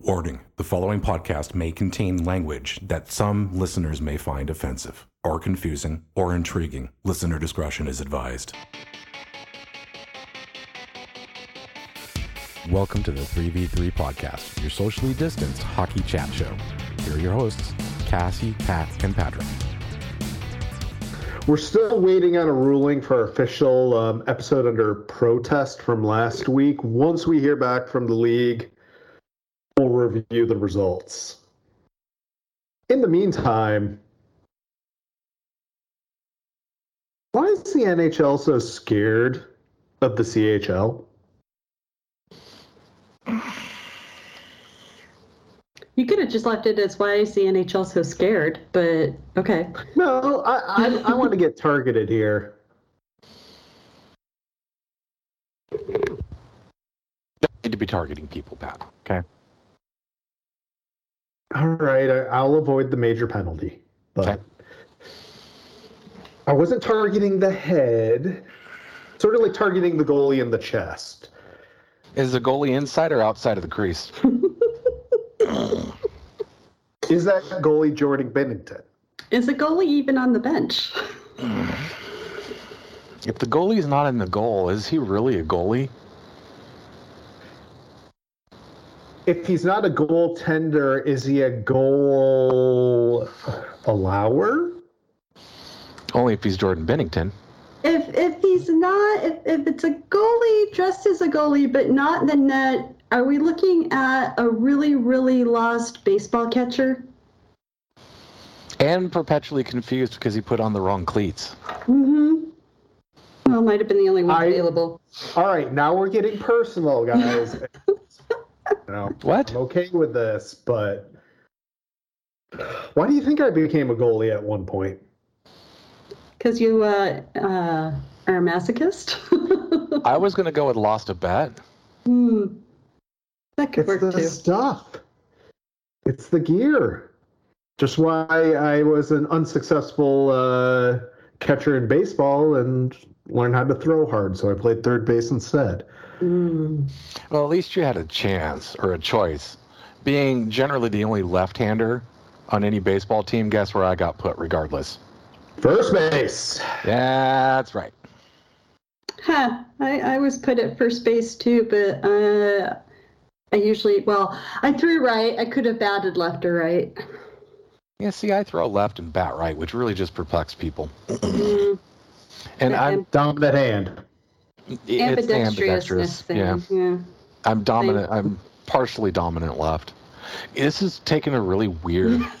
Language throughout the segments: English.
Warning the following podcast may contain language that some listeners may find offensive, or confusing, or intriguing. Listener discretion is advised. Welcome to the 3v3 podcast, your socially distanced hockey chat show. Here are your hosts, Cassie, Pat, and Patrick. We're still waiting on a ruling for our official um, episode under protest from last week. Once we hear back from the league, we'll review the results. In the meantime, why is the NHL so scared of the CHL? You could have just left it as why is the NHL so scared, but okay. No, I, I, I want to get targeted here. Don't need to be targeting people, Pat. Okay. All right, I, I'll avoid the major penalty, but Okay. I wasn't targeting the head. Sort of like targeting the goalie in the chest. Is the goalie inside or outside of the crease? Is that goalie Jordan Binnington? Is the goalie even on the bench? If the goalie's not in the goal, is he really a goalie? If he's not a goaltender, is he a goal allower? Only if he's Jordan Binnington. If if he's not, if, if it's a goalie dressed as a goalie but not in the net, are we looking at a really really lost baseball catcher? And perpetually confused because he put on the wrong cleats. Mm-hmm. Well, might have been the only one I- available. All right, now we're getting personal, guys. you know, What? I'm okay with this, but why do you think I became a goalie at one point? Because you uh, uh, are a masochist. I was going to go with lost a bet. hmm. That could It's work the too. stuff. It's the gear. Just why I was an unsuccessful uh, catcher in baseball and learned how to throw hard, so I played third base instead. Mm. Well, at least you had a chance or a choice. Being generally the only left-hander on any baseball team, guess where I got put regardless? First base. That's right. Huh. I, I was put at first base too, but uh, I usually, well, I threw right. I could have batted left or right. Yeah, see, I throw left and bat right, which really just perplexes people. And I'm Am- Dominant hand. it's ambidextrousness thing. Yeah. Yeah. I'm dominant. I'm partially dominant left. This is taking a really weird.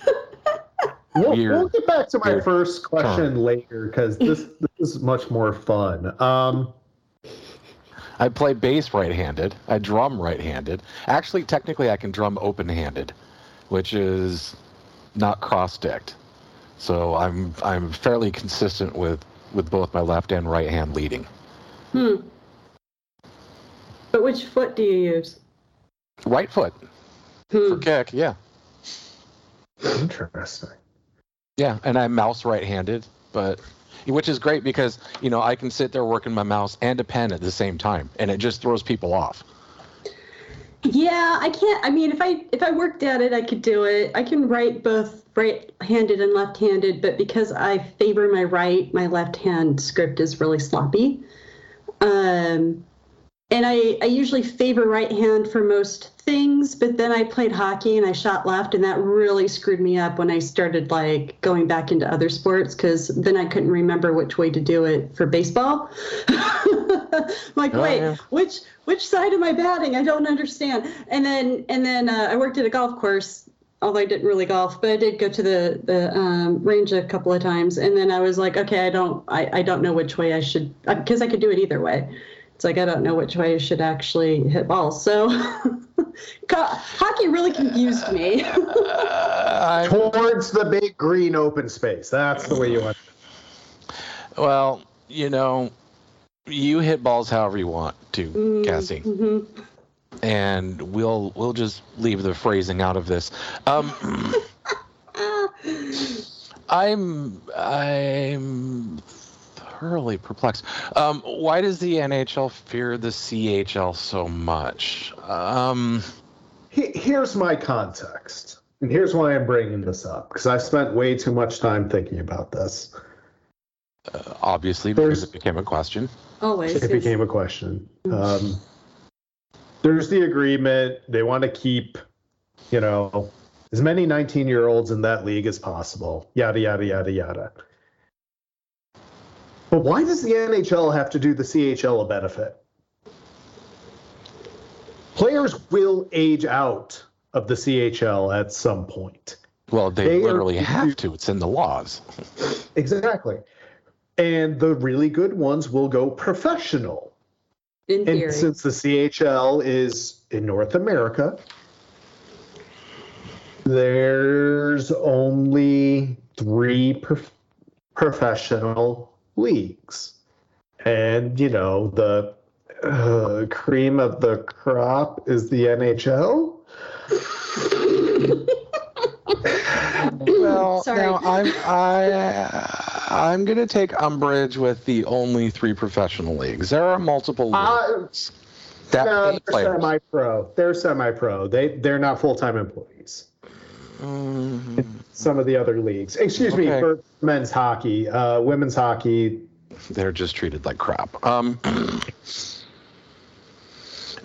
We'll, Weird. we'll get back to my Weird. first question later because this, this is much more fun. Um, I play bass right-handed. I drum right-handed. Actually, technically, I can drum open-handed, which is not cross-sticked. So I'm I'm fairly consistent with with both my left and right hand leading. Hmm. But which foot do you use? Right foot Hmm. for kick. Yeah, interesting. yeah, and I'm mouse right-handed, but which is great because you know I can sit there working my mouse and a pen at the same time, and it just throws people off. Yeah, I can't. I mean, if I if I worked at it, I could do it. I can write both right-handed and left-handed, but because I favor my right, my left-hand script is really sloppy. Um, and I I usually favor right hand for most things, but then I played hockey and I shot left, and that really screwed me up when I started like going back into other sports because then I couldn't remember which way to do it for baseball. like, Oh, wait, yeah. which which side am I batting? I don't understand. And then and then uh, I worked at a golf course, although I didn't really golf, but I did go to the the um, range a couple of times. And then I was like, okay, I don't I, I don't know which way I should because I could do it either way. It's like I don't know which way I should actually hit balls. So hockey really confused me. Uh, Towards the big green open space. That's the way you want. Well, you know, you hit balls however you want to, Cassie, Mhm. and we'll we'll just leave the phrasing out of this. Um, I'm I'm thoroughly perplexed. Um, why does the NHL fear the CHL so much? Um, he, here's my context, and here's why I'm bringing this up because I've spent way too much time thinking about this. Obviously, There's- because it became a question. Always. It yes. became a question. Um, there's the agreement. They want to keep, you know, as many 19 year olds in that league as possible. Yada yada yada yada. But why does the NHL have to do the CHL a benefit? Players will age out of the CHL at some point. Well, they, They are- literally have to. It's in the laws. Exactly. And the really good ones will go professional. In And theory. since the CHL is in North America, there's only three prof- professional leagues. And, you know, the uh, cream of the crop is the NHL. Well, Sorry. now I'm I I'm gonna take umbrage with the only three professional leagues. There are multiple Uh, leagues that no, they're players. semi-pro. They're semi-pro. They they're not full-time employees. Mhm. Some of the other leagues. Excuse me for men's hockey. Uh, women's hockey. They're just treated like crap. Um.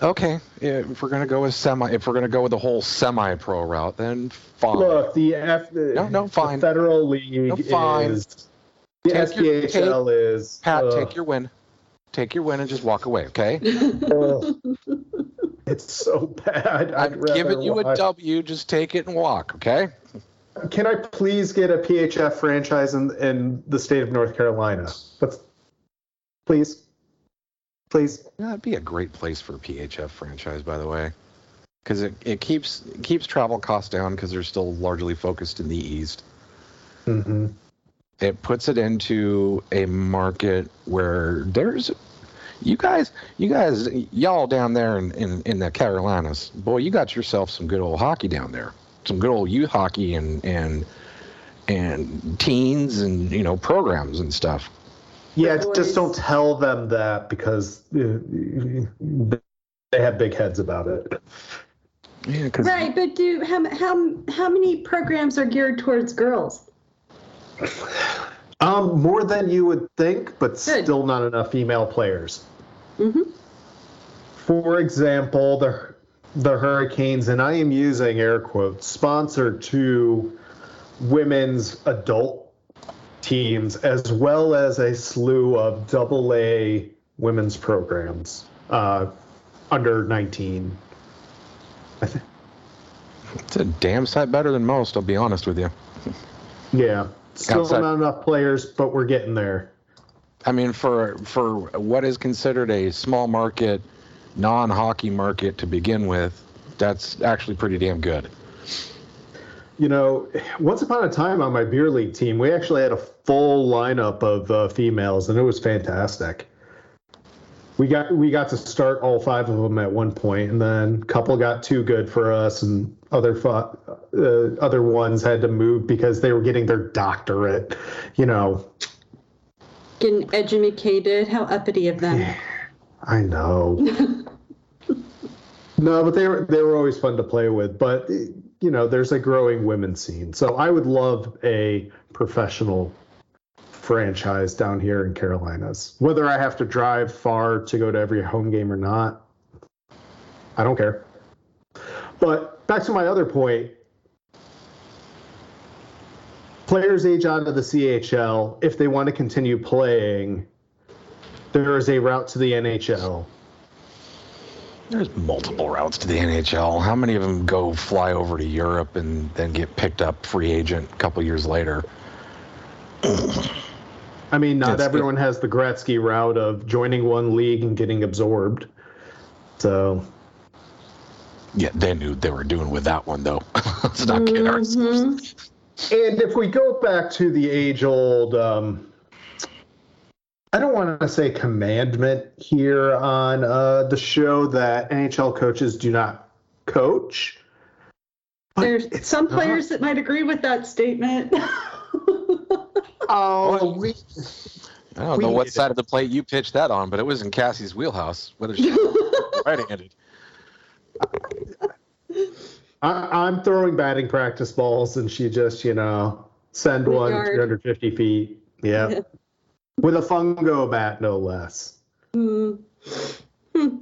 Okay, if we're gonna go with semi, if we're gonna go with the whole semi-pro route, then fine. Look, the F. No, no, the fine. federal league No, fine. is. The Take your- SPHL is. Pat, ugh, take your win. Take your win and just walk away, okay? it's so bad. Rather giving you a W. Just take it and walk, okay? Can I please get a PHF franchise in in the state of North Carolina? But please, please. That'd be a great place for a PHF franchise, by the way, because it, it keeps it keeps travel costs down because they're still largely focused in the east. Mm-hmm. It puts it into a market where there's you guys, you guys, y'all down there in, in, in the Carolinas, boy, you got yourself some good old hockey down there, some good old youth hockey and and and teens and you know programs and stuff. Yeah, just don't tell them that because uh, they have big heads about it. Yeah, because right, but do how how how many programs are geared towards girls? Um, more than you would think, but Good. still not enough female players. Hmm For example, the the Hurricanes, and I am using air quotes, sponsor two women's adult teams, as well as a slew of double A women's programs uh, under 19. I think, it's a damn sight better than most. I'll be honest with you. yeah, still Outside- not enough players, but we're getting there. I mean, for for what is considered a small market, non-hockey market to begin with, that's actually pretty damn good. You know, once upon a time on my beer league team, we actually had a full lineup of uh, females, and it was fantastic. We got we got to start all five of them at one point, and then a couple got too good for us, and other uh, other ones had to move because they were getting their doctorate. You know, Getting educated. Uh, How uppity of them. I know. no, but they were they were always fun to play with. But you know, there's a growing women's scene, so I would love a professional franchise down here in Carolinas. Whether I have to drive far to go to every home game or not, I don't care. But back to my other point. Players age out of the CHL if they want to continue playing there is a route to the NHL. There's multiple routes to the NHL. How many of them go fly over to Europe and then get picked up free agent a couple years later? I mean, not Yes, it- everyone has the Gretzky route of joining one league and getting absorbed. So, Yeah, they knew they were doing with that one though. Let's not kid ourselves. Mm-hmm. And if we go back to the age old, um, I don't want to say commandment here on uh, the show that NHL coaches do not coach. There's it's some not. players that might agree with that statement. Oh, we, I don't We know what side it. of the plate you pitched that on, but it was in Cassie's wheelhouse. Whether she right-handed. I, I'm throwing batting practice balls, and she just, you know, send one Yard. 350 feet. Yeah. With a fungo bat, no less. Hmm.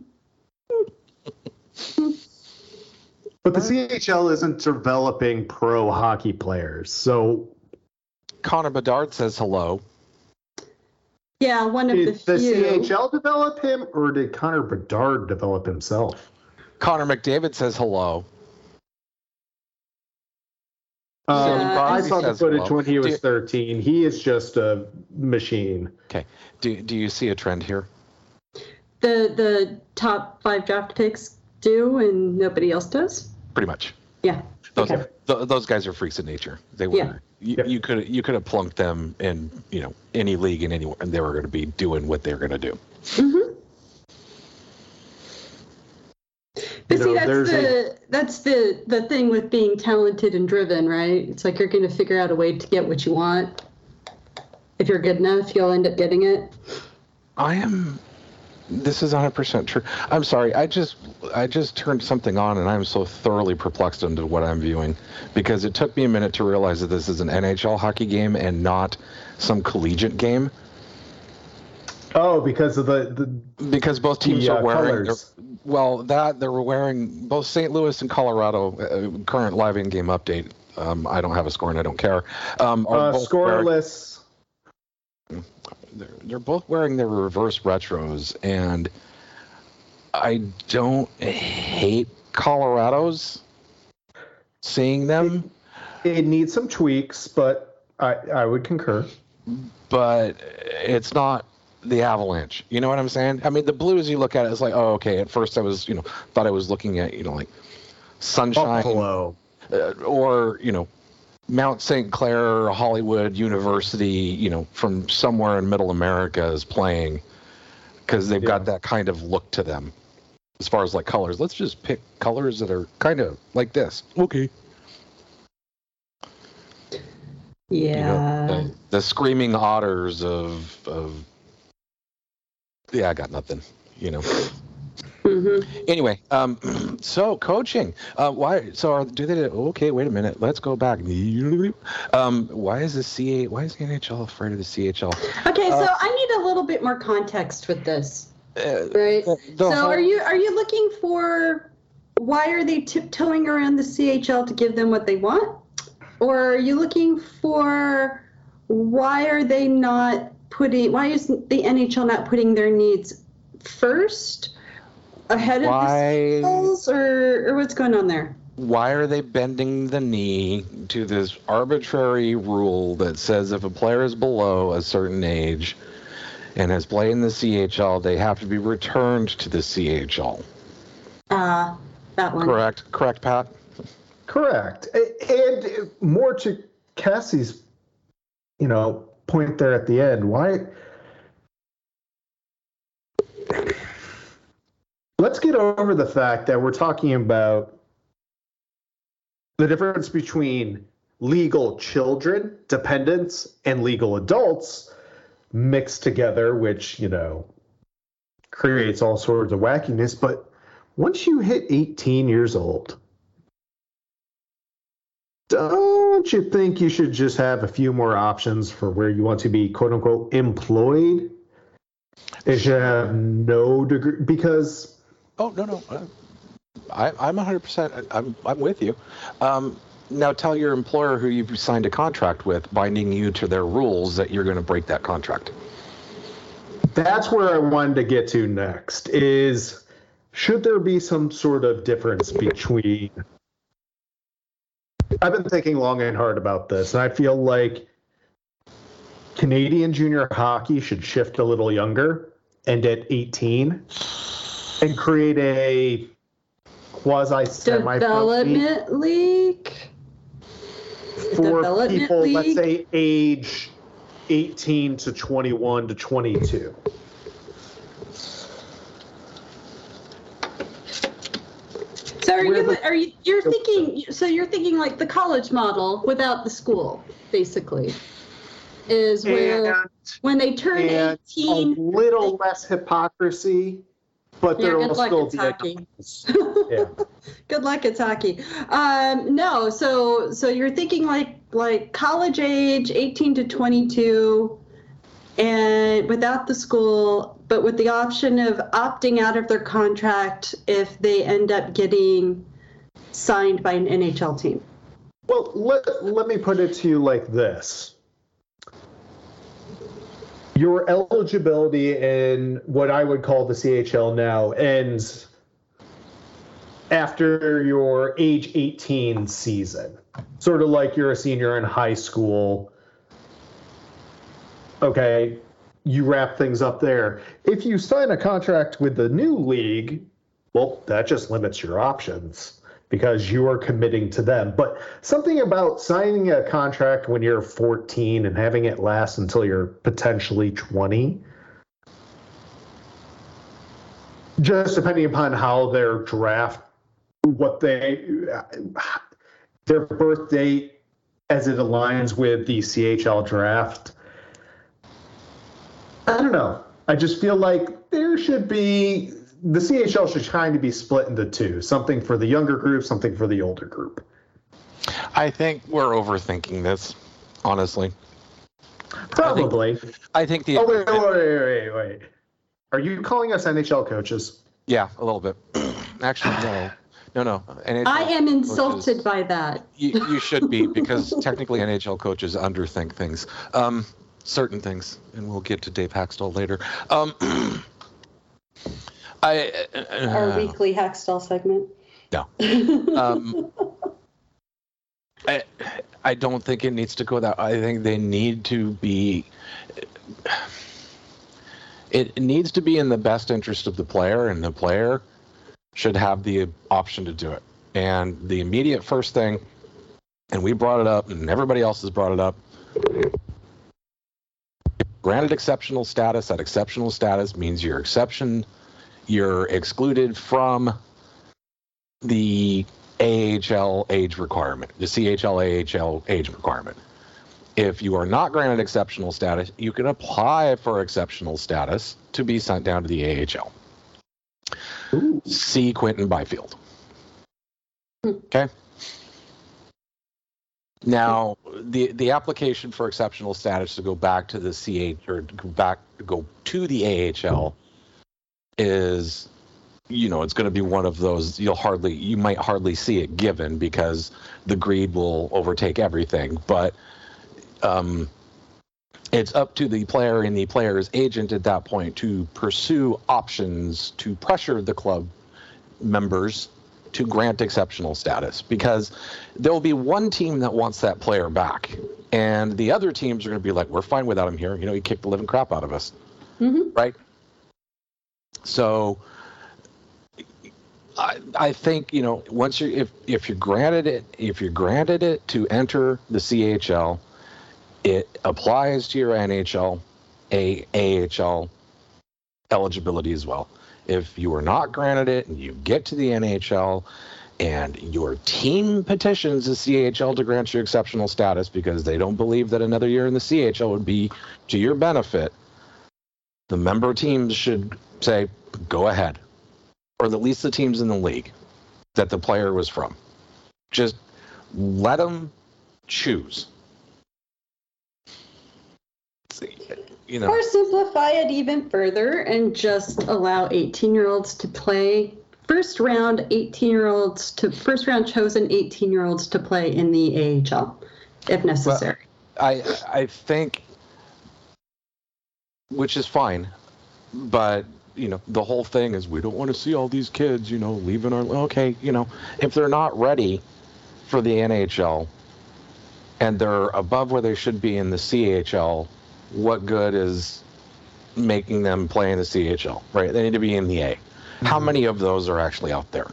But the CHL isn't developing pro hockey players. So Connor Bedard says hello. Yeah, one of the did the few. CHL develop him, or did Connor Bedard develop himself? Connor McDavid says hello. Um, Yeah, I saw the footage hello. when he was you- 13. He is just a machine. Okay. Do do you see a trend here? The the top five draft picks do, and nobody else does. Pretty much. Yeah. Those Okay. th- those guys are freaks of nature. They were. Yeah. You, Yep. you could you could have plunked them in you know any league in anywhere, and they were going to be doing what they were going to do. Mm-hmm. You see, know, that's there's the that's the the thing with being talented and driven, right? It's like you're going to figure out a way to get what you want. If you're good enough, you'll end up getting it. I am. This is 100% true. I'm sorry. I just I just turned something on, and I'm so thoroughly perplexed into what I'm viewing, because it took me a minute to realize that this is an NHL hockey game and not some collegiate game. Oh, because of the, the Because both teams The, are uh, wearing. colors. Well, that they were wearing both St. Louis and Colorado. Uh, current live in game update. Um, I don't have a score and I don't care. Um, are uh, wearing- scoreless. they're, they're both wearing their reverse retros and i don't hate colorado's seeing them It needs some tweaks, but I, I would concur. but it's not the avalanche you know what i'm saying i mean the blues you look at it, it's like oh okay at first i was you know thought i was looking at you know like sunshine Buffalo. uh, or you know Mount St. Clair Hollywood University, you know, from somewhere in Middle America is playing because they've got that kind of look to them. As far as like colors, let's just pick colors that are kind of like this. Okay. Yeah. You know, Yeah. the, the screaming otters of of. Yeah, I got nothing. You know. hmm Anyway, um, so coaching. Uh, why? So are, do they? Okay, wait a minute. Let's go back. Um, why is the CA? Why is the NHL afraid of the CHL? Okay, so Uh, I need a little bit more context with this, Uh, right? the- the so whole- are you are you looking for why are they tiptoeing around the CHL to give them what they want? Or are you looking for why are they not putting why is the NHL not putting their needs first ahead of the schools or or what's going on there? why are they bending the knee to this arbitrary rule that says if a player is below a certain age and has played in the CHL, they have to be returned to the CHL? Uh that one. Correct. Correct, Pat. Correct. And more to Cassie's, you know, point there at the end. Why? Let's get over the fact that we're talking about the difference between legal children, dependents, and legal adults mixed together, which, you know, creates all sorts of wackiness. But once you hit 18 years old, don't you think you should just have a few more options for where you want to be quote unquote employed? It should have no degree because Oh no no, I, I'm 100. percent I'm I'm with you. Um, now tell your employer who you've signed a contract with, binding you to their rules, that you're going to break that contract. that's where I wanted to get to next is should there be some sort of difference between I've been thinking long and hard about this and I feel like Canadian junior hockey should shift a little younger and at 18 and create a quasi semi Development league. for people let's say age 18 to 21 to 22 are you the- are you you're thinking so you're thinking like the college model without the school basically is where and, when they turn and a 18 little less hypocrisy but Yeah, there good will luck, still it's be hockey. yeah. Good luck, it's hockey. Um, no, so so you're thinking like like college age, 18 to 22, and without the school, but with the option of opting out of their contract if they end up getting signed by an NHL team. Well, let, let me put it to you like this. Your eligibility in what I would call the CHL now ends after your age 18 season. Sort of like you're a senior in high school. Okay, you wrap things up there. If you sign a contract with the new league, well, that just limits your options because you are committing to them. But something about signing a contract when you're 14 and having it last until you're potentially 20, just depending upon how their draft, what they, their birth date as it aligns with the CHL draft. I don't know. I just feel like there should be the CHL should kind of be split into two something for the younger group, something for the older group. I think we're overthinking this, honestly. Probably. I think the oh, wait, wait, wait, wait, wait. Are you calling us NHL coaches? yeah, a little bit. Actually, no, no, no. NHL I am insulted coaches- by that. You, you should be because technically NHL coaches underthink things, um, certain things, and we'll get to Dave Hakstol later. Um, I Our uh, weekly Hextall segment. no. Um, I I don't think it needs to go that. I think they need to be. It needs to be in the best interest of the player, and the player should have the option to do it. And the immediate first thing, and we brought it up, and everybody else has brought it up. Granted exceptional status, that exceptional status means your exception, you're excluded from the AHL age requirement, the CHL AHL age requirement. If you are not granted exceptional status, you can apply for exceptional status to be sent down to the AHL. See Quinton Byfield. Hmm. Okay. Now, the the application for exceptional status to go back to the CH or back go to the AHL is you know it's going to be one of those you'll hardly you might hardly see it given because the greed will overtake everything. But um it's up to the player and the player's agent at that point to pursue options to pressure the club members to grant exceptional status because there will be one team that wants that player back and the other teams are going to be like we're fine without him here you know he kicked the living crap out of us Mhm. right so I, I think you know once you if if you're granted it if you're granted it to enter the CHL, it applies to your NHL, a AHL eligibility as well. If you are not granted it and you get to the NHL and your team petitions the CHL to grant you exceptional status because they don't believe that another year in the CHL would be to your benefit, the member teams should say, go ahead. Or at least the teams in the league that the player was from. Just let them choose. You know, Or simplify it even further and just allow 18 year olds to play first round 18 year olds to first round chosen 18 year olds to play in the AHL if necessary. I I think, which is fine, but you know the whole thing is we don't want to see all these kids, you know, leaving our okay, you know, if they're not ready for the NHL and they're above where they should be in the CHL, what good is making them play in the CHL, right? They need to be in the A. How mm-hmm. many of those are actually out there?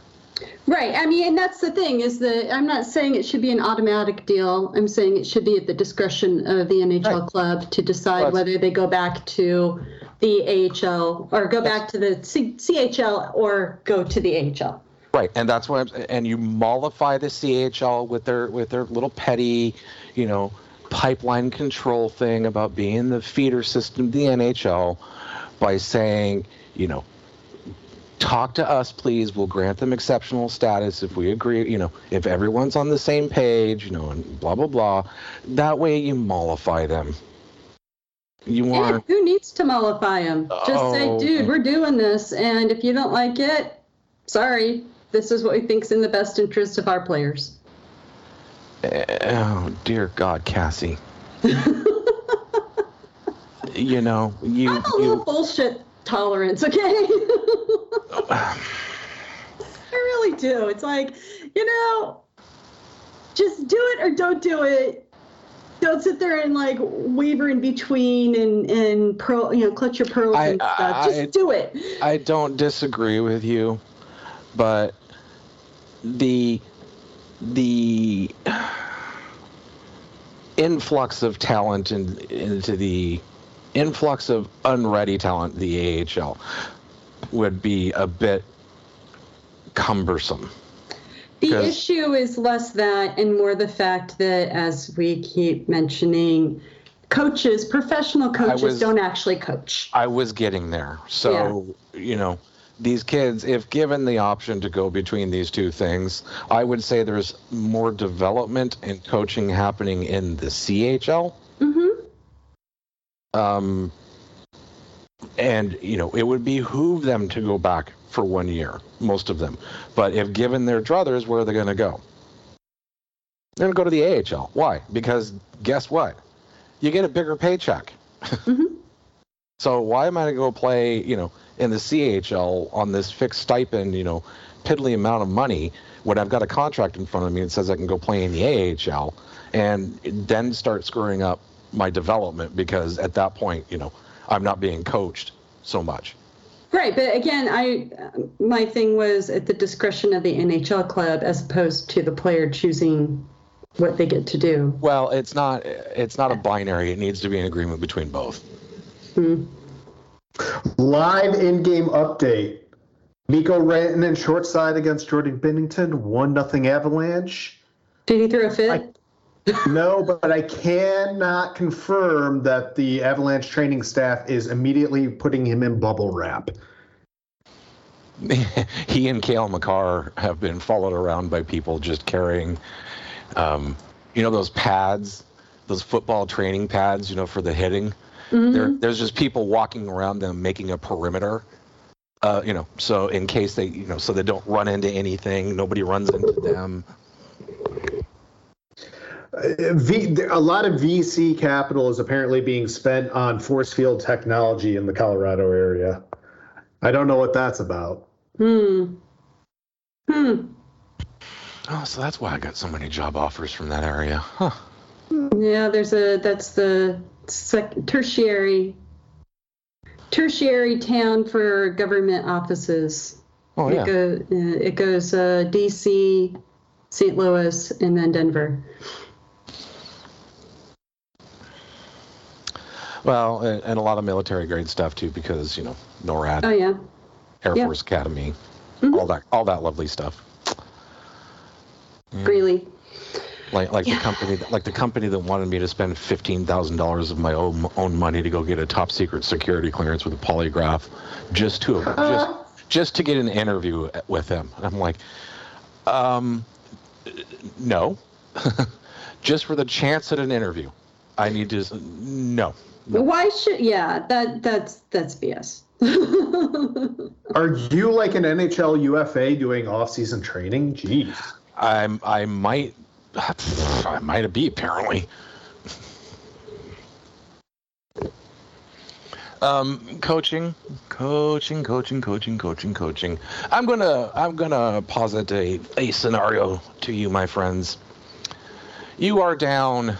Right. I mean, and that's the thing is that I'm not saying it should be an automatic deal. I'm saying it should be at the discretion of the NHL Right. club to decide Well, whether they go back to the AHL or go back to the C- CHL or go to the AHL. Right, and that's what I'm. And you mollify the CHL with their with their little petty, you know, pipeline control thing about being the feeder system the NHL by saying, you know, talk to us, please. We'll grant them exceptional status if we agree. You know, if everyone's on the same page. You know, and blah blah blah. That way, you mollify them. You want who needs to mollify them? Just say, Oh. dude, we're doing this, and if you don't like it, sorry. This is what we think's in the best interest of our players. Oh dear God, Cassie. you know, you I'm a little you bullshit tolerance, okay? I really do. It's like, you know, just do it or don't do it. Don't sit there and like waver in between and and pro, you know, clutch your pearls I- and stuff. I- Just do it. I don't disagree with you, but the the influx of talent in, into the influx of unready talent the AHL would be a bit cumbersome. The issue is less that and more the fact that, as we keep mentioning, coaches, professional coaches, was- don't actually coach. I was getting there. So, you know, these kids, if given the option to go between these two things, I would say there's more development and coaching happening in the CHL. Mm-hmm. Um, and, you know, it would behoove them to go back for one year, most of them. But if given their druthers, where are they going to go? They're going to go to the AHL. Why? Because guess what? You get a bigger paycheck. Mm-hmm. So why am I going to go play, you know, in the CHL on this fixed stipend, you know, piddly amount of money when I've got a contract in front of me that says I can go play in the AHL and then start screwing up my development because at that point, you know, I'm not being coached so much. Right, but again, I my thing was at the discretion of the NHL club as opposed to the player choosing what they get to do. Well, it's not it's not a binary. It needs to be an agreement between both. Hmm. Live in-game update. Mikko Rantanen short side against Jordan Binnington, one nothing Avalanche. Did he throw a fit? I- No, but I cannot confirm that the Avalanche training staff is immediately putting him in bubble wrap. he and Cale Makar have been followed around by people just carrying, um, you know, those pads, those football training pads, you know, for the hitting. There, there's just people walking around them making a perimeter, uh, you know, so in case they, you know, so they don't run into anything, nobody runs into them. Uh, V, a lot of VC capital is apparently being spent on force field technology in the Colorado area. I don't know what that's about. Hmm. Hmm. Oh, so that's why I got so many job offers from that area. Huh. Yeah, there's a that's the sec- tertiary tertiary town for government offices. Oh, It yeah. go uh, it goes uh, D.C., St. Louis, and then Denver. Well, and, and a lot of military grade stuff too, because, you know, NORAD. Oh yeah. Air Yeah. Force Academy, Mhm. all that, all that lovely stuff. Greeley. Like, like the company, that, like the company that wanted me to spend fifteen thousand dollars of my own own money to go get a top secret security clearance with a polygraph, just to just just to get an interview with them. And I'm like, um, no, just for the chance at an interview. I need to. No, Why should yeah, that that's that's BS. Are you like an NHL UFA doing off-season training? Jeez. I'm. I might. I might have be apparently. Um, coaching, coaching, coaching, coaching, coaching, coaching. I'm gonna. I'm gonna posit a a scenario to you, my friends. You are down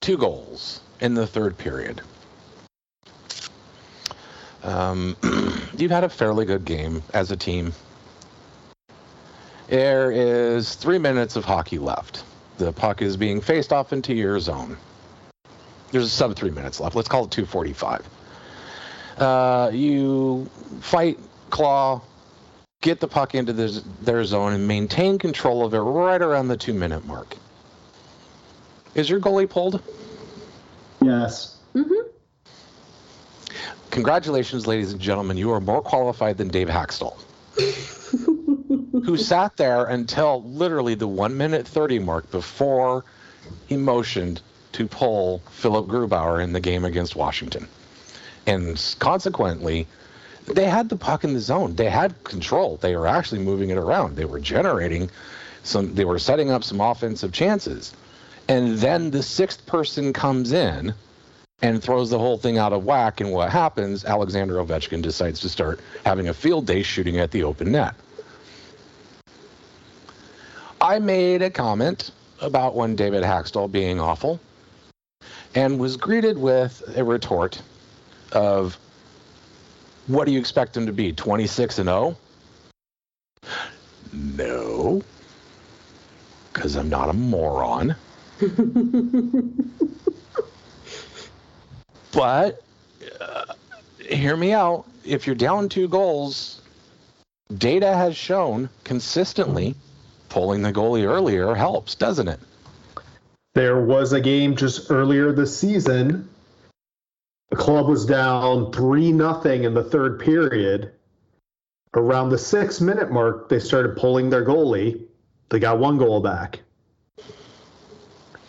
two goals in the third period. Um, you've had a fairly good game as a team. There is three minutes of hockey left. The puck is being faced off into your zone. There's sub three minutes left. Let's call it 245. Uh, you fight, claw, get the puck into this, their zone, and maintain control of it right around the two minute mark. Is your goalie pulled? Yes. mm-hmm. congratulations, ladies and gentlemen. You are more qualified than Dave Hakstol, who sat there until literally the one minute 30 mark before he motioned to pull Philipp Grubauer in the game against Washington. And consequently, they had the puck in the zone. They had control. They were actually moving it around. They were generating some, they were setting up some offensive chances. And then the sixth person comes in and throws the whole thing out of whack. And what happens? Alexander Ovechkin decides to start having a field day shooting at the open net. I made a comment about one David Hakstol being awful and was greeted with a retort of, What do you expect him to be? 26 and 0? No, because I'm not a moron. but uh, hear me out. If you're down two goals, data has shown consistently pulling the goalie earlier helps, doesn't it? There was a game just earlier this season. The club was down 3 nothing in the third period. Around the six minute mark, they started pulling their goalie. They got one goal back.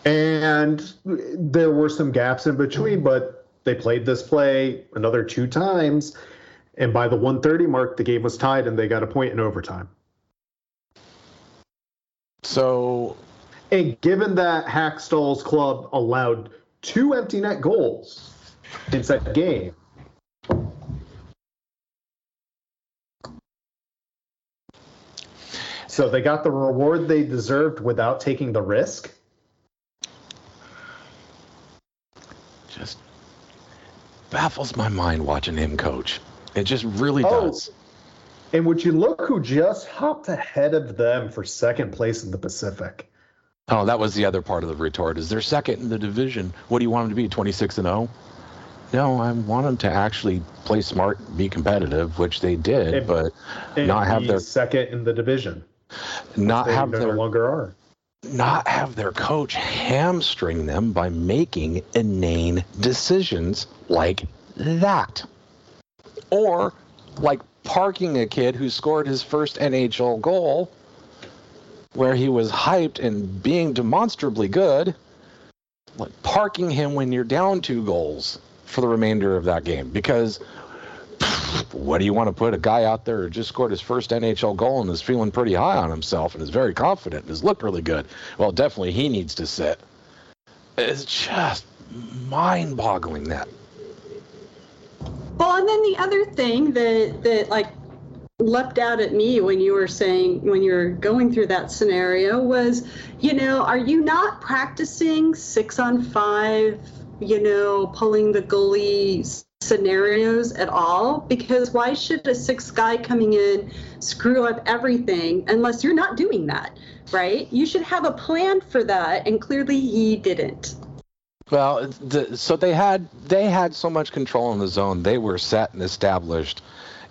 And there were some gaps in between, but they played this play another two times. And by the 130 mark, the game was tied and they got a point in overtime. So, And given that Hakstol's club allowed two empty net goals in that game, so they got the reward they deserved without taking the risk. just baffles my mind watching him coach. It just really Oh. does. And would you look who just hopped ahead of them for second place in the Pacific? Oh, that was the other part of the retort. Is they're second in the division. What do you want them to be? 26 and 0? No, I want them to actually play smart, be competitive, which they did, And- but And not have their second in the division. not They have no their longer are. not have their coach hamstring them by making inane decisions like that. Or like parking a kid who scored his first NHL goal where he was hyped and being demonstrably good, like parking him when you're down two goals for the remainder of that game because what do you want to put a guy out there who just scored his first NHL goal and is feeling pretty high on himself and is very confident and has looked really good? Well, definitely he needs to sit. It's just mind boggling that. Well, and then the other thing that that like leapt out at me when you were saying when you're going through that scenario was, you know, are you not practicing six on five, you know, pulling the goalie scenarios at all? Because why should a sixth guy coming in screw up everything unless you're not doing that, right? You should have a plan for that, and clearly he didn't. Well, the, so they had they had so much control in the zone. They were set and established,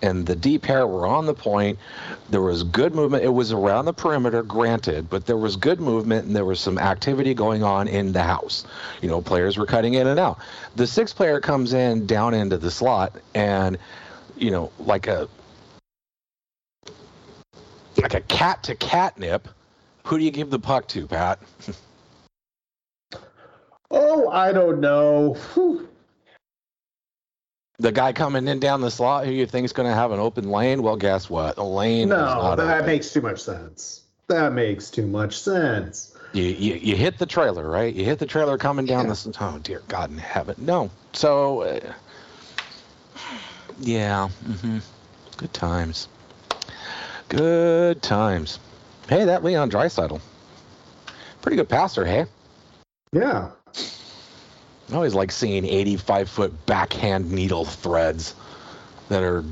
and the deep pair were on the point. There was good movement. It was around the perimeter, granted, but there was good movement and there was some activity going on in the house. You know, players were cutting in and out. The sixth player comes in down into the slot, and you know, like a like a cat to catnip. Who do you give the puck to, Pat? Oh, I don't know. Whew. the guy coming in down the slot who you think is going to have an open lane, well, guess what? A lane is No, that open. makes too much sense. That makes too much sense. You, you, you hit the trailer, right? You hit the trailer coming down Yeah. this. Oh, dear God in heaven. No. So, uh, yeah. hmm Good times. Good times. Hey, that Leon Draisaitl. Pretty good passer, hey? Yeah. I always like seeing 85 foot backhand needle threads that are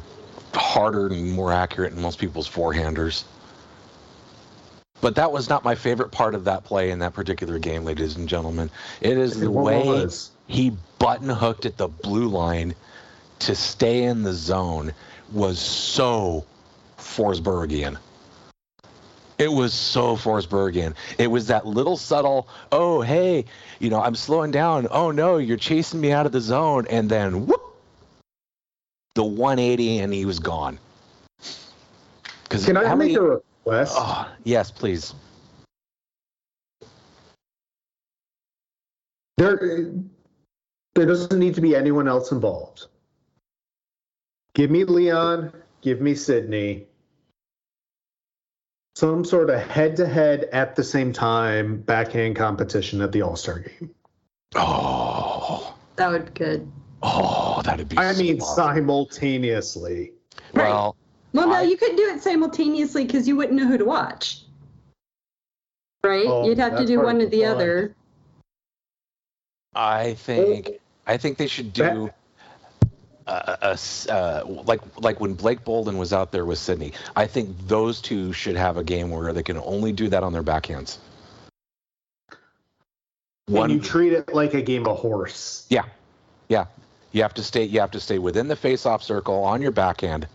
harder and more accurate than most people's forehanders. But that was not my favorite part of that play in that particular game, ladies and gentlemen. It is the way was? he button hooked at the blue line to stay in the zone was so Forsbergian. It was so Forsbergian. It was that little subtle, oh, hey, you know, I'm slowing down. Oh, no, you're chasing me out of the zone. And then, whoop, the 180 and he was gone. Can I make a request? Oh, yes, please. There, there doesn't need to be anyone else involved. Give me Leon. Give me Sidney. Some sort of head-to-head at the same time backhand competition at the All Star game. Oh, That would be good. oh, that'd be. I mean, smart. simultaneously. well, Well, no, I- you couldn't do it simultaneously because you wouldn't know who to watch. Right? Oh, You'd have to do one or the the fun. other. I think I think they should do a, uh, like like when Blake Bolden was out there with Sidney. I think those two should have a game where they can only do that on their backhands. and you treat it like a game of horse. Yeah, yeah. You have to stay. You have to stay within the face-off circle on your backhand,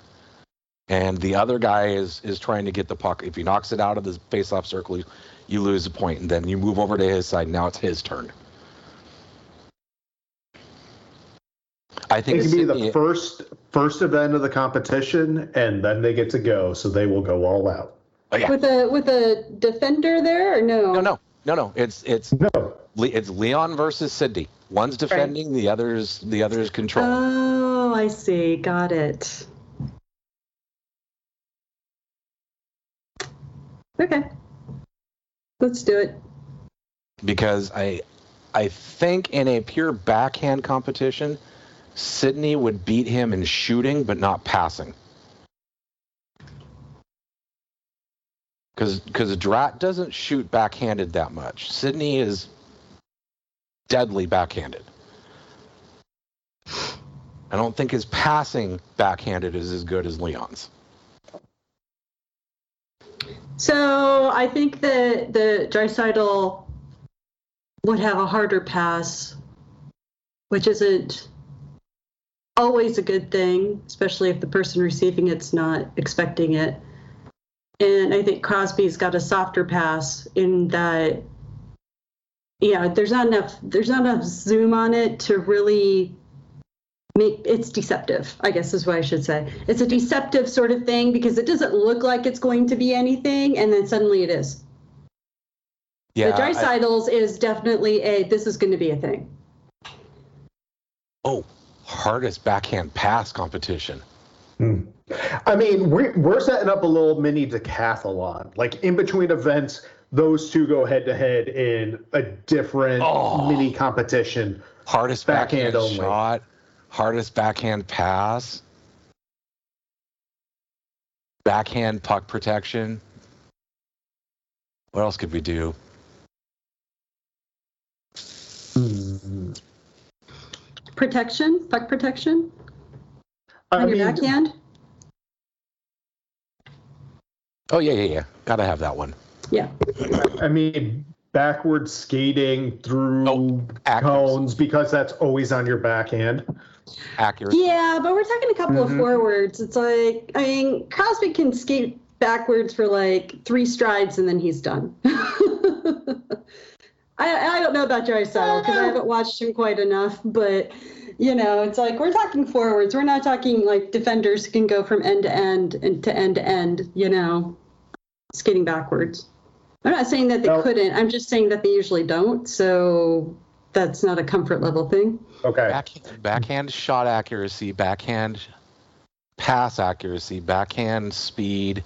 and the other guy is is trying to get the puck. If he knocks it out of the face-off circle, you, you lose a point, and then you move over to his side. Now it's his turn. I It think can be the first first event of the competition, and then they get to go, so they will go all out. oh, yeah. With a with a defender there or no? No, no, no, no. It's it's No, it's Leon versus Sidney. One's defending, the other's the other's controlling. Oh, I see. Got it. Okay. Let's do it. because I I think in a pure backhand competition, Sidney would beat him in shooting but not passing. Because Drai doesn't shoot backhanded that much. Sidney is deadly backhanded. I don't think his passing backhanded is as good as Leon's. So I think that the Draisaitl would have a harder pass, which isn't always a good thing, especially if the person receiving it's not expecting it. And I think Crosby's got a softer pass in that, yeah, there's not enough there's not enough zoom on it to really make it's deceptive i guess is what i should say it's a deceptive sort of thing because it doesn't look like it's going to be anything and then suddenly it is Yeah. the dry is definitely a this is going to be a thing oh, hardest backhand pass competition. Hmm. I mean we're we're setting up a little mini decathlon. Like in between events, those two go head to head in a different Oh. mini competition. Hardest Backhand backhand, only. shot, hardest backhand pass, backhand puck protection. What else could we do? Protection puck protection I on your mean, backhand Oh yeah, yeah, yeah. Gotta have that one. yeah I mean backward skating through Oh, accuracy. cones because that's always on your backhand. Accurate. yeah but we're talking a couple Mhm. of forwards it's like i mean crosby can skate backwards for like three strides and then he's done I, I don't know about Draisaitl because I haven't watched him quite enough, but you know, it's like we're talking forwards. We're not talking like defenders can go from end to end and to end to end, you know, skating backwards. I'm not saying that they Well- couldn't. I'm just saying that they usually don't. So that's not a comfort level thing. Okay. Backhand, backhand shot accuracy, backhand pass accuracy, backhand speed,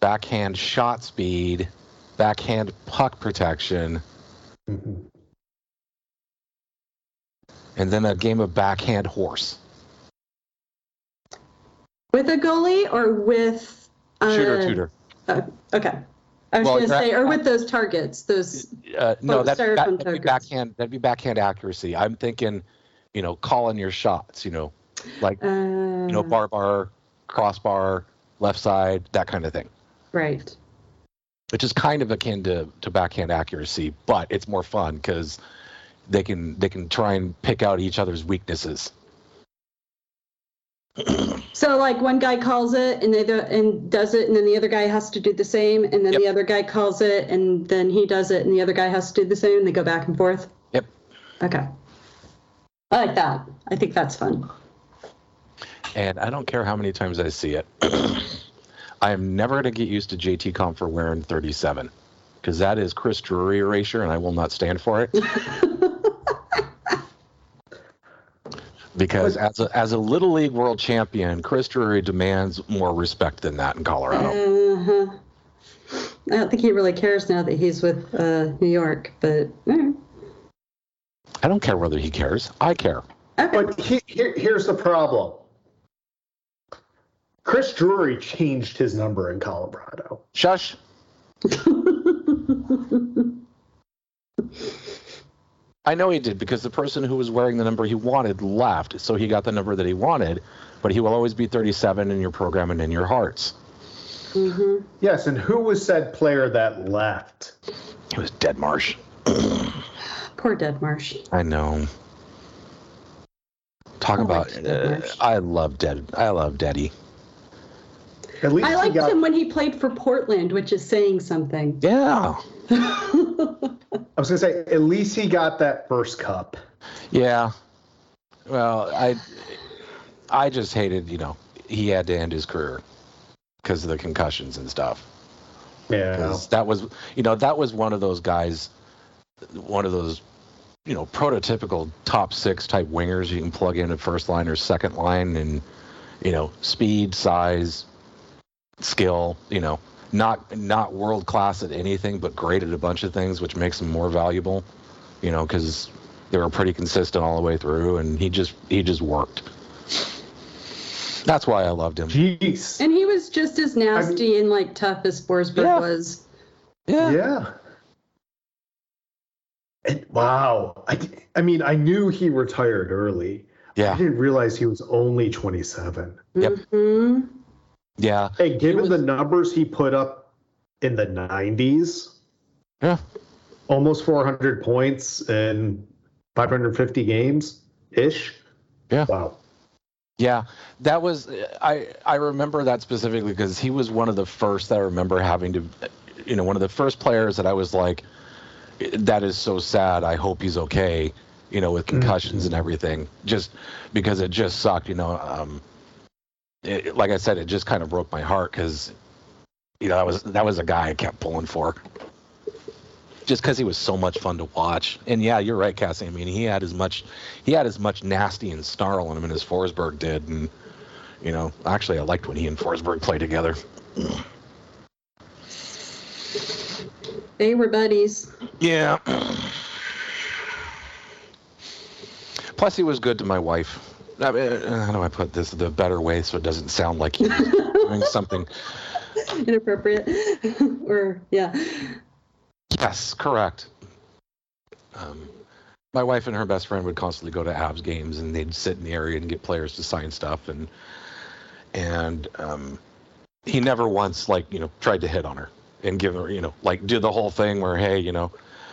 backhand shot speed, backhand puck protection, Mhm. and then a game of backhand horse. With a goalie or with uh, Shooter tutor. uh, okay. I was Well, going to say, or with those targets, those. Uh, no, that, that, would be backhand. That'd be backhand accuracy. I'm thinking, you know, calling your shots. You know, like Uh, you know, bar bar, crossbar, left side, that kind of thing. right. Which is kind of akin to, to backhand accuracy, but it's more fun because they can they can try and pick out each other's weaknesses. So like one guy calls it and they do, and does it, and then the other guy has to do the same, and then Yep. the other guy calls it, and then he does it, and the other guy has to do the same, and they go back and forth. Yep. Okay. I like that. I think that's fun. and I don't care how many times I see it. I am never going to get used to JT Compher wearing 37 because that is Chris Drury erasure, and I will not stand for it. because as a, as a little league world champion, Chris Drury demands more respect than that in Colorado. Uh-huh. I don't think he really cares now that he's with uh, New York, but mm. I don't care whether he cares. I care. okay. But he, here, here's the problem. Chris Drury changed his number in Colorado. Shush. I know he did because the person who was wearing the number he wanted left, so he got the number that he wanted. But he will always be 37 in your program and in your hearts. Mhm. Yes, and who was said player that left? It was Deadmarsh. Poor Deadmarsh. I know. Talk I about. liked Uh, I love Dead. I love Daddy. At least I liked got. him when he played for Portland, which is saying something. Yeah. I was gonna say, at least he got that first cup. Yeah. Well, I. I just hated, you know, he had to end his career because of the concussions and stuff. Yeah. that was, you know, that was one of those guys, one of those, you know, prototypical top six type wingers you can plug in at first line or second line, and you know, speed, size, skill, you know, not not world class at anything, but great at a bunch of things, which makes him more valuable, you know, because they were pretty consistent all the way through, and he just he just worked. That's why I loved him. Jeez. And he was just as nasty and like tough as Forsberg Yeah. was. Yeah. Yeah. And wow. I, I mean, I knew he retired early. Yeah. I didn't realize he was only 27. Yep. Mhm. Yeah. Hey, given was- the numbers he put up in the 90s, Yeah. almost 400 points in 550 games ish. Yeah. Wow. Yeah, that was I. I remember that specifically because he was one of the first that I remember having to, you know, one of the first players that I was like, that is so sad. I hope he's okay. You know, with concussions and everything, just because it just sucked. You know, um, it, like I said, it just kind of broke my heart because, you know, that was that was a guy I kept pulling for. Just because he was so much fun to watch, and yeah, you're right, Cassie. I mean, he had as much, he had as much nasty and snarl in him as Forsberg did, and you know, actually, I liked when he and Forsberg played together. They were buddies. Yeah. Plus, he was good to my wife. I mean, uh, how do I put this the better way so it doesn't sound like he's doing something? Inappropriate. or, yeah. Yes, correct. Um, my wife and her best friend would constantly go to Avs games, and they'd sit in the area and get players to sign stuff, and and um, he never once like you know tried to hit on her and give her you know like do the whole thing where hey you know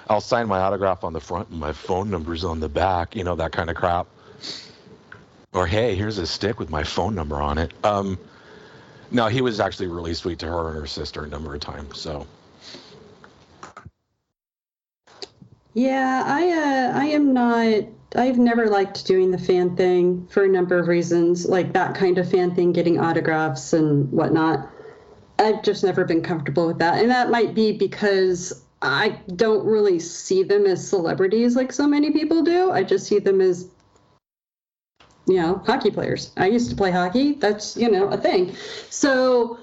I'll sign my autograph on the front and my phone number's on the back, you know that kind of crap. Or hey, here's a stick with my phone number on it. Um, no, he was actually really sweet to her and her sister a number of times. So Yeah, I uh, I am not. I've never liked doing the fan thing for a number of reasons, like that kind of fan thing, getting autographs and whatnot. I've just never been comfortable with that, and that might be because I don't really see them as celebrities like so many people do. I just see them as, you know, hockey players. I used to play hockey. That's you know a thing. So.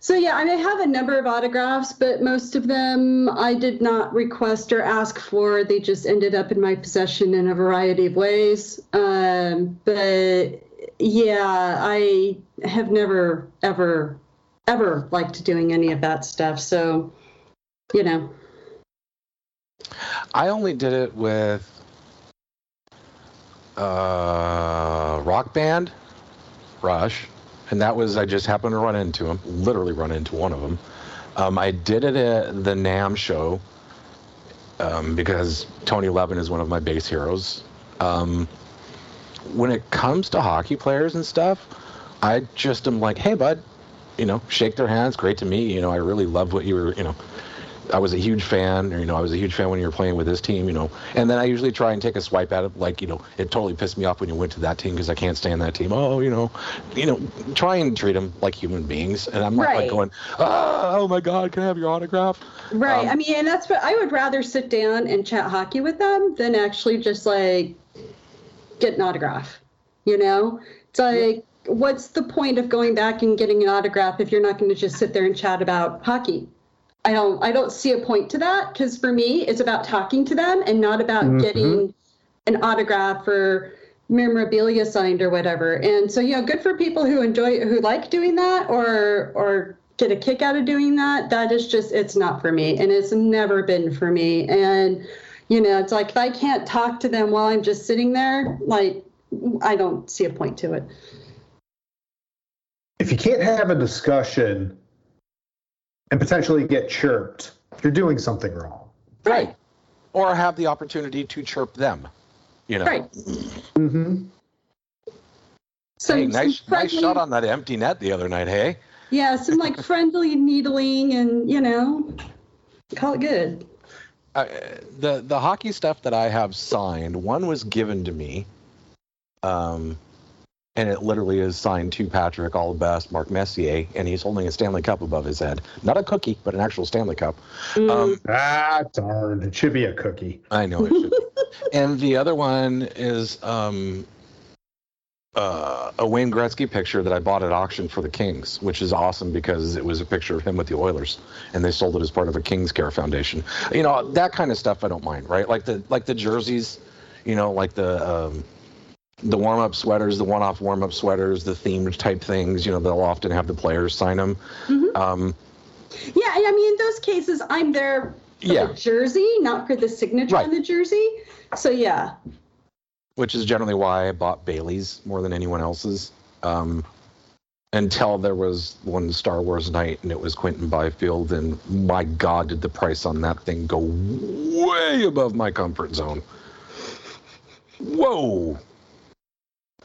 So yeah, I may have a number of autographs, but most of them I did not request or ask for. They just ended up in my possession in a variety of ways. Um, but yeah, I have never, ever, ever liked doing any of that stuff. So, you know, I only did it with uh, Rock Band, Rush, and that was I just happened to run into him, literally run into one of them. Um, I did it at the NAMM show um, because Tony Levin is one of my bass heroes. Um, when it comes to hockey players and stuff, I just am like, hey, bud, you know, shake their hands. Great to meet you. You know, I really love what you were, you know, I was a huge fan, or you know, I was a huge fan when you were playing with this team, you know. And then I usually try and take a swipe at it, like you know, it totally pissed me off when you went to that team because I can't stand that team. Oh, you know, you know, try and treat them like human beings. And I'm not Right. like going, oh, oh my God, can I have your autograph? Right. Um, I mean, and that's what I would rather sit down and chat hockey with them than actually just like get an autograph. You know, it's like, what's the point of going back and getting an autograph if you're not going to just sit there and chat about hockey? I don't. I don't see a point to that because for me, it's about talking to them and not about Mhm. getting an autograph or memorabilia signed or whatever. And so, you know, good for people who enjoy, who like doing that or or get a kick out of doing that. That is just, it's not for me, and it's never been for me. And you know, it's like if I can't talk to them while I'm just sitting there, like I don't see a point to it. If you can't have a discussion and potentially get chirped, you're doing something wrong. Right. Or have the opportunity to chirp them. You know. Right. Mm-hmm. Some, Hey, some nice, nice shot on that empty net the other night. Hey. Yeah, some like friendly needling, and you know, call it good. uh, the the hockey stuff that I have signed, one was given to me, um, and it literally is signed to Patrick, all the best, Mark Messier, and he's holding a Stanley Cup above his head, not a cookie, but an actual Stanley Cup. Mm. Um, Ah, darn. It should be a cookie. I know it should. be. and the other one is um, uh, a Wayne Gretzky picture that I bought at auction for the Kings, which is awesome because it was a picture of him with the Oilers, and they sold it as part of a Kings Care Foundation. You know that kind of stuff I don't mind, right? Like the like the jerseys, you know, like the um, the warm up sweaters, the one off warm up sweaters, the themed type things. You know, they'll often have the players sign them. Mhm. Um, Yeah, I mean, in those cases, I'm there for Yeah. the jersey, not for the signature Right. on the jersey. So yeah, which is generally why I bought Bailey's more than anyone else's. Um, until there was one Star Wars night and it was Quinton Byfield, and my God, did the price on that thing go way above my comfort zone? Whoa!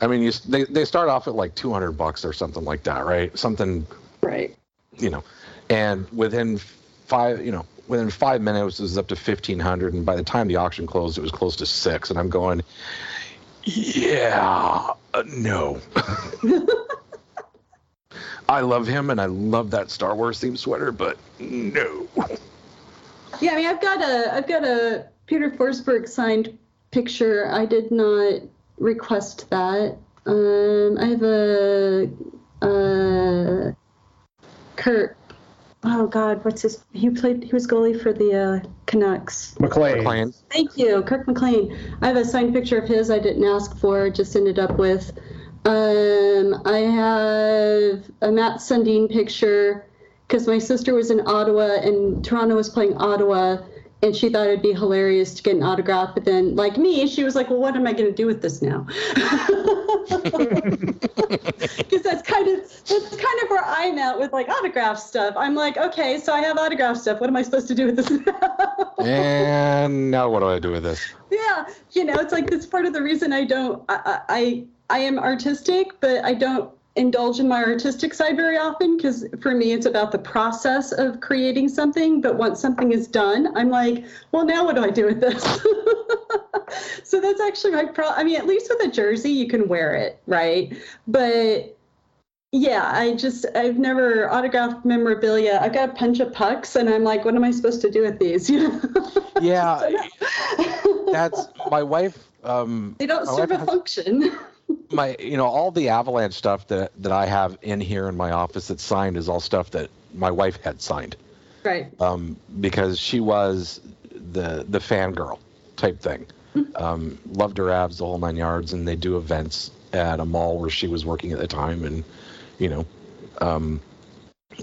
I mean, you, they they start off at like two hundred bucks or something like that, right? Something right. you know, and within five, you know, within five minutes it was up to fifteen hundred, and by the time the auction closed, it was close to six. And I'm going, yeah, uh, no. I love him, and I love that Star Wars themed sweater, but no. Yeah, I mean, I've got a I've got a Peter Forsberg signed picture. I did not request that. Um, I have a uh, Kurt. Oh God, what's his? He played. He was goalie for the uh, Canucks. McLean. McLean. Thank you, Kirk McLean. I have a signed picture of his. I didn't ask for. Just ended up with. Um, I have a Matt Sundin picture because my sister was in Ottawa and Toronto was playing Ottawa, and she thought it'd be hilarious to get an autograph. But then, like me, she was like, "Well, what am I going to do with this now?" Because that's kind of that's kind of where I'm at with like autograph stuff. I'm like, okay, so I have autograph stuff. What am I supposed to do with this now? And now what do I do with this? yeah you know it's like that's part of the reason i don't i i, I am artistic but i don't indulge in my artistic side very often because for me it's about the process of creating something but once something is done i'm like well now what do i do with this so that's actually my pro i mean at least with a jersey you can wear it right but yeah, I just I've never autographed memorabilia. I've got a bunch of pucks, and I'm like, what am I supposed to do with these? You know? Yeah, that's my wife. Um, they don't serve a has- function. My you know all the avalanche stuff that that i have in here in my office that's signed is all stuff that my wife had signed. Right. um, because she was the the fangirl type thing. Um, loved her Avs the whole nine yards and they do events at a mall where she was working at the time and you know um,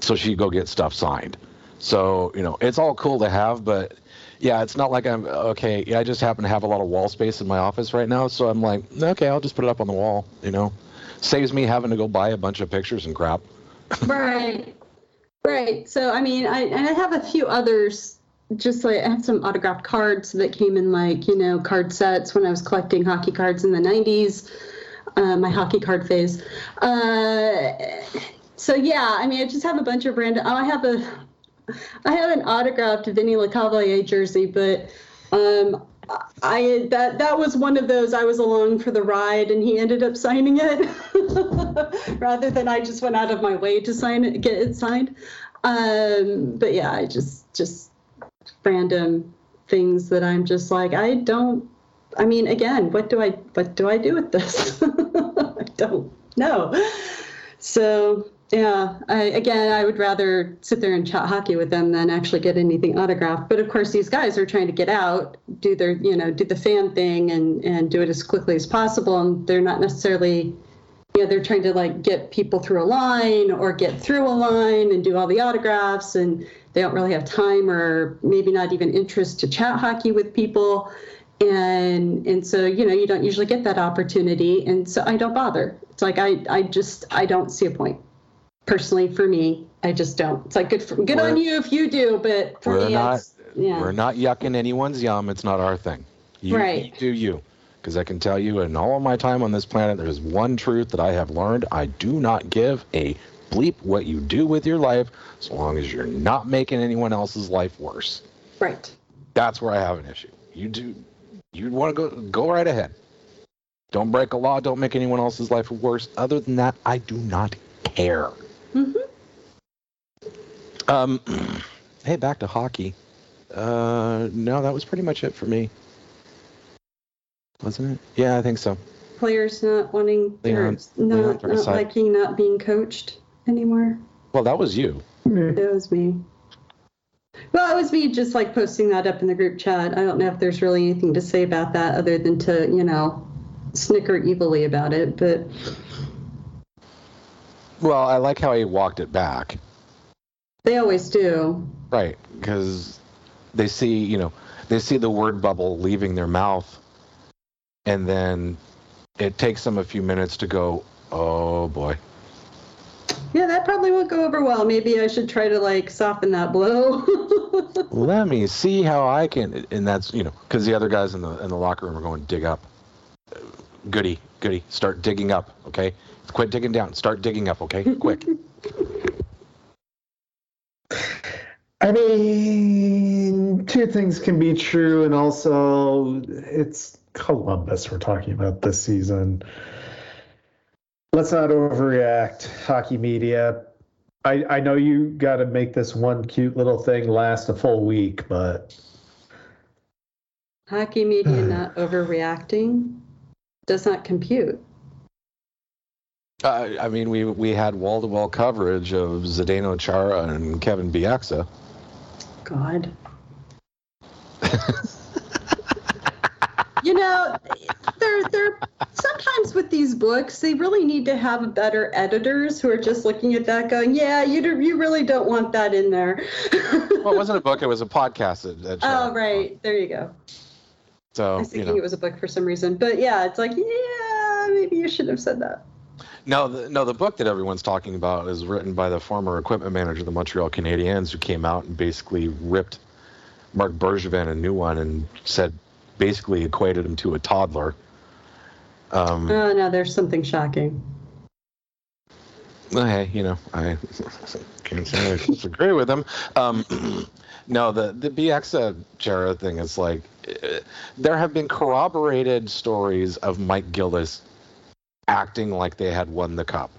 so she'd go get stuff signed. So you know it's all cool to have but yeah, it's not like I'm okay. I just happen to have a lot of wall space in my office right now, so I'm like, okay, I'll just put it up on the wall. You know, saves me having to go buy a bunch of pictures and crap. Right. Right. So I mean, I and I have a few others. Just like I have some autographed cards that came in like you know card sets when I was collecting hockey cards in the '90s. Uh, my hockey card phase. Uh, so yeah, I mean, I just have a bunch of random. Oh, I have a I have an autographed Vinny Lecavalier jersey, but um, I that that was one of those. I was along for the ride, and he ended up signing it rather than I just went out of my way to sign it, get it signed. Um, but yeah, I just just random things that I'm just like I don't. I mean, again, what do I what do I do with this? I don't know. So yeah, I, again, I would rather sit there and chat hockey with them than actually get anything autographed. But of course, these guys are trying to get out, do their, you know, do the fan thing and and do it as quickly as possible. And they're not necessarily, you know, they're trying to like get people through a line or get through a line and do all the autographs, and they don't really have time or maybe not even interest to chat hockey with people. And and so you know you don't usually get that opportunity, and so I don't bother. It's like I I just I don't see a point personally for me i just don't it's like good for, good We're- on you if you do but for We're me not. it's, yeah We're not yucking anyone's yum. It's not our thing. You, Right. you do you. Because I can tell you, in all of my time on this planet, there's one truth that I have learned: I do not give a bleep what you do with your life, as long as you're not making anyone else's life worse. right That's where I have an issue. You do. You want to go? Go right ahead. Don't break a law. Don't make anyone else's life worse. Other than that, I do not care. Hmm Um, hey, back to hockey. Uh, no, that was pretty much it for me. Wasn't it? Yeah, I think so. players not wanting Leon- or Leon not, not Draisaitl. liking not being coached anymore Well, that was you. that was me well it was me just like posting that up in the group chat i don't know if there's really anything to say about that other than to you know snicker evilly about it but Well, I like how he walked it back. they always do Right, because they see, you know, they see the word bubble leaving their mouth, and then it takes them a few minutes to go, oh boy. yeah that probably won't go over well maybe i should try to like soften that blow Let me see how I can, and that's you know, because the other guys in the in the locker room are going dig up. Goody, goody, start digging up, okay? Quit digging down, start digging up, okay? Quick. I mean, two things can be true, and also it's Columbus we're talking about this season. Let's not overreact, hockey media. I, I know you got to make this one cute little thing last a full week, but Hockey media not overreacting does not compute. Uh, I mean, we we had wall to wall coverage of Zdeno Chara and Kevin Bieksa. God. you know, they're they're sometimes with these books, they really need to have better editors who are just looking at that, going, "Yeah, you do, you really don't want that in there." Well, it wasn't a book; it was a podcast. That, that oh, right, there you go. So I was you thinking know, it was a book for some reason, but yeah, it's like, yeah, maybe you should have said that. No, the, no, the book that everyone's talking about is written by the former equipment manager of the Montreal Canadiens, who came out and basically ripped Marc Bergevin a new one and said, basically equated him to a toddler. Um, Oh no, there's something shocking. Well, hey, you know, I can't say I disagree with him. Um, no, the the Bieksa Chara thing is like, eh, there have been corroborated stories of Mike Gillis acting like they had won the cup,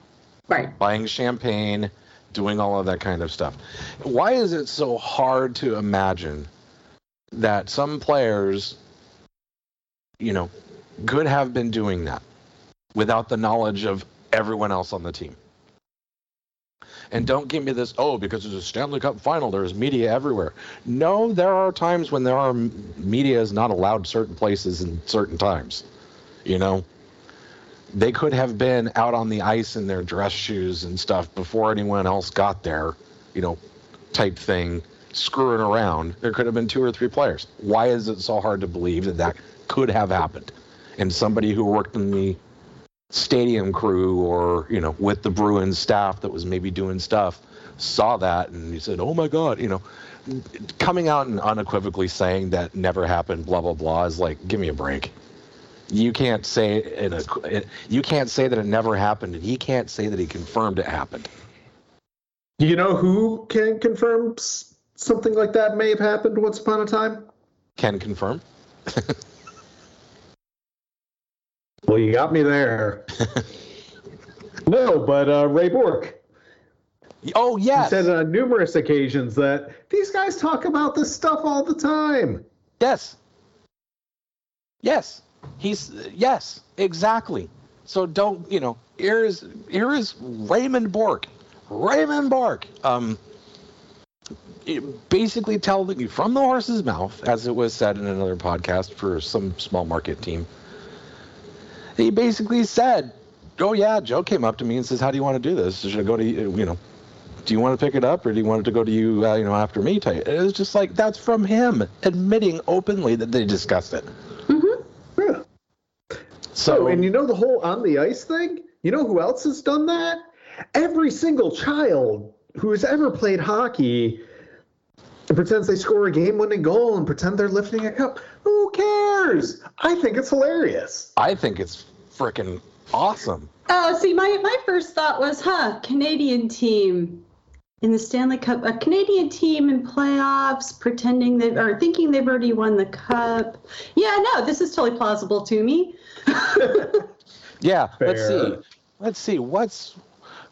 Right. buying champagne, doing all of that kind of stuff. Why is it so hard to imagine that some players, you know, could have been doing that without the knowledge of everyone else on the team? And don't give me this, oh, because it's a Stanley Cup final, there's media everywhere. No, there are times when there are media is not allowed certain places and certain times. You know, they could have been out on the ice in their dress shoes and stuff before anyone else got there, you know, type thing, screwing around. There could have been two or three players. Why is it so hard to believe that that could have happened? And somebody who worked in the stadium crew or you know with the Bruins staff that was maybe doing stuff saw that and he said, "Oh my God," you know, coming out and unequivocally saying that never happened, blah blah blah, is like, give me a break. You can't say in a, you can't say that it never happened, and he can't say that he confirmed it happened. you know who can confirm something like that may have happened once upon a time? Can confirm. Well, you got me there. no, but uh, Ray Bourque. Oh yes. He said on numerous occasions that these guys talk about this stuff all the time. yes, yes. He's yes, exactly. So don't you know? Here is here is Raymond Bourque. Raymond Bourque. Um, basically telling you from the horse's mouth, as it was said in another podcast for some small market team. He basically said, "Oh yeah, Joe came up to me and says, how do you want to do this? Should I go to? You know, do you want to pick it up or do you want it to go to you? Uh, you know, after me?" Type. It was just like that's from him admitting openly that they discussed it. Yeah. So Oh, and you know the whole on the ice thing? You know who else has done that? Every single child who has ever played hockey and pretends they score a game winning goal and pretend they're lifting a cup. Who cares? I think it's hilarious. I think it's freaking awesome. Oh, see, my, my first thought was, huh, Canadian team in the Stanley Cup, a Canadian team in playoffs, pretending they are thinking they've already won the cup. Yeah, no, this is totally plausible to me. Yeah, let's see. Let's see. What's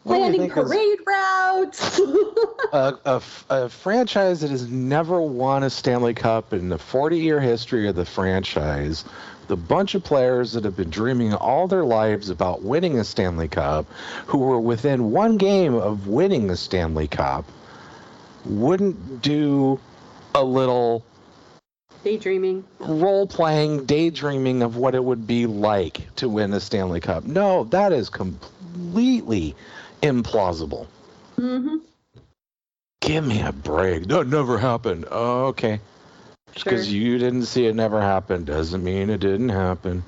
what do you Planning think is- parade routes. a, a f- a franchise that has never won a Stanley Cup in the 40 year history of the franchise, the bunch of players that have been dreaming all their lives about winning a Stanley Cup, who were within one game of winning the Stanley Cup, wouldn't do a little Daydreaming. role playing, daydreaming of what it would be like to win a Stanley Cup. No, that is completely implausible. Mm-hmm. Give me a break. That never happened. Okay. Just Sure. because you didn't see it never happen doesn't mean it didn't happen.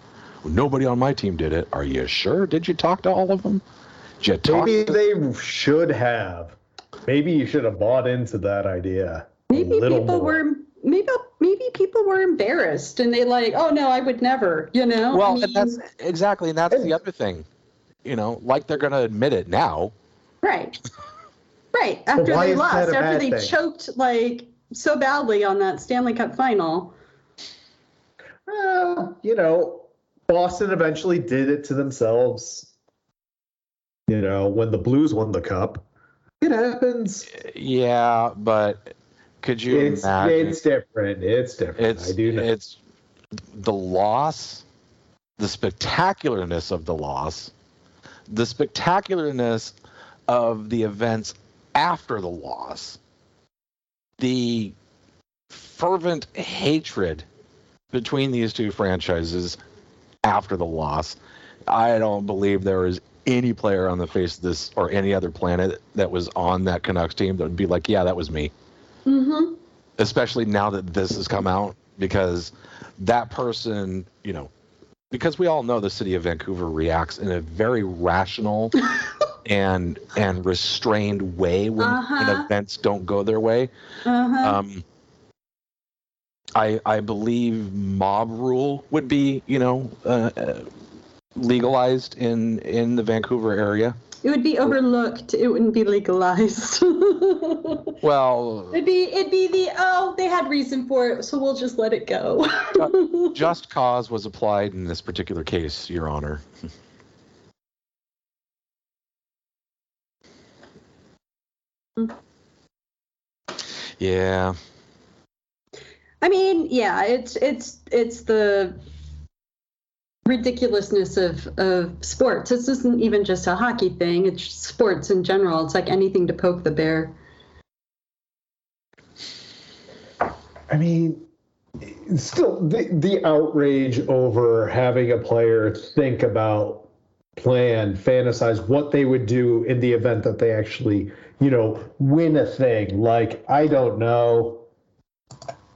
Nobody on my team did it. Are you sure? Did you talk to all of them? Did you talk Maybe to- they should have. Maybe you should have bought into that idea. Maybe little people more. were maybe maybe people were embarrassed and they like, oh no, I would never, you know. I well, mean, and that's exactly, and that's the other thing. You know, like they're going to admit it now. right, right. After why they lost, after they thing? choked like so badly on that Stanley Cup final. Well, you know, Boston eventually did it to themselves. You know, when the Blues won the cup, it happens. Yeah, but could you It's imagine? it's different. It's different. it's I do know. it's the loss the spectacularness of the loss the spectacularness of the events after the loss the fervent hatred between these two franchises after the loss i don't believe there is any player on the face of this or any other planet that was on that canucks team that would be like yeah that was me Mm-hmm. especially now that this has come out because that person you know because we all know the city of vancouver reacts in a very rational and and restrained way when, when Uh-huh. events don't go their way Uh-huh. um i i believe mob rule would be you know uh, uh, legalized in in the vancouver area it would be overlooked. It wouldn't be legalized. well it'd be it'd be the oh they had reason for it, so we'll just let it go. just cause was applied in this particular case your honor yeah I mean, yeah, it's it's it's the ridiculousness of of sports. This isn't even just a hockey thing. It's sports in general. It's like anything to poke the bear. I mean, still the the outrage over having a player think about, plan, fantasize what they would do in the event that they actually, you know, win a thing. Like I don't know.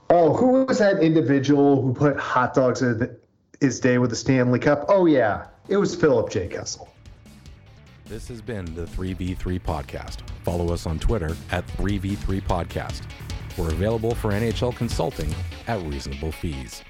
Oh, who was that individual who put hot dogs in his day with the Stanley Cup? Oh yeah, it was Philip J. Kessel. This has been the 3v3 Podcast. Follow us on Twitter at 3v3 Podcast. We're available for NHL consulting at reasonable fees.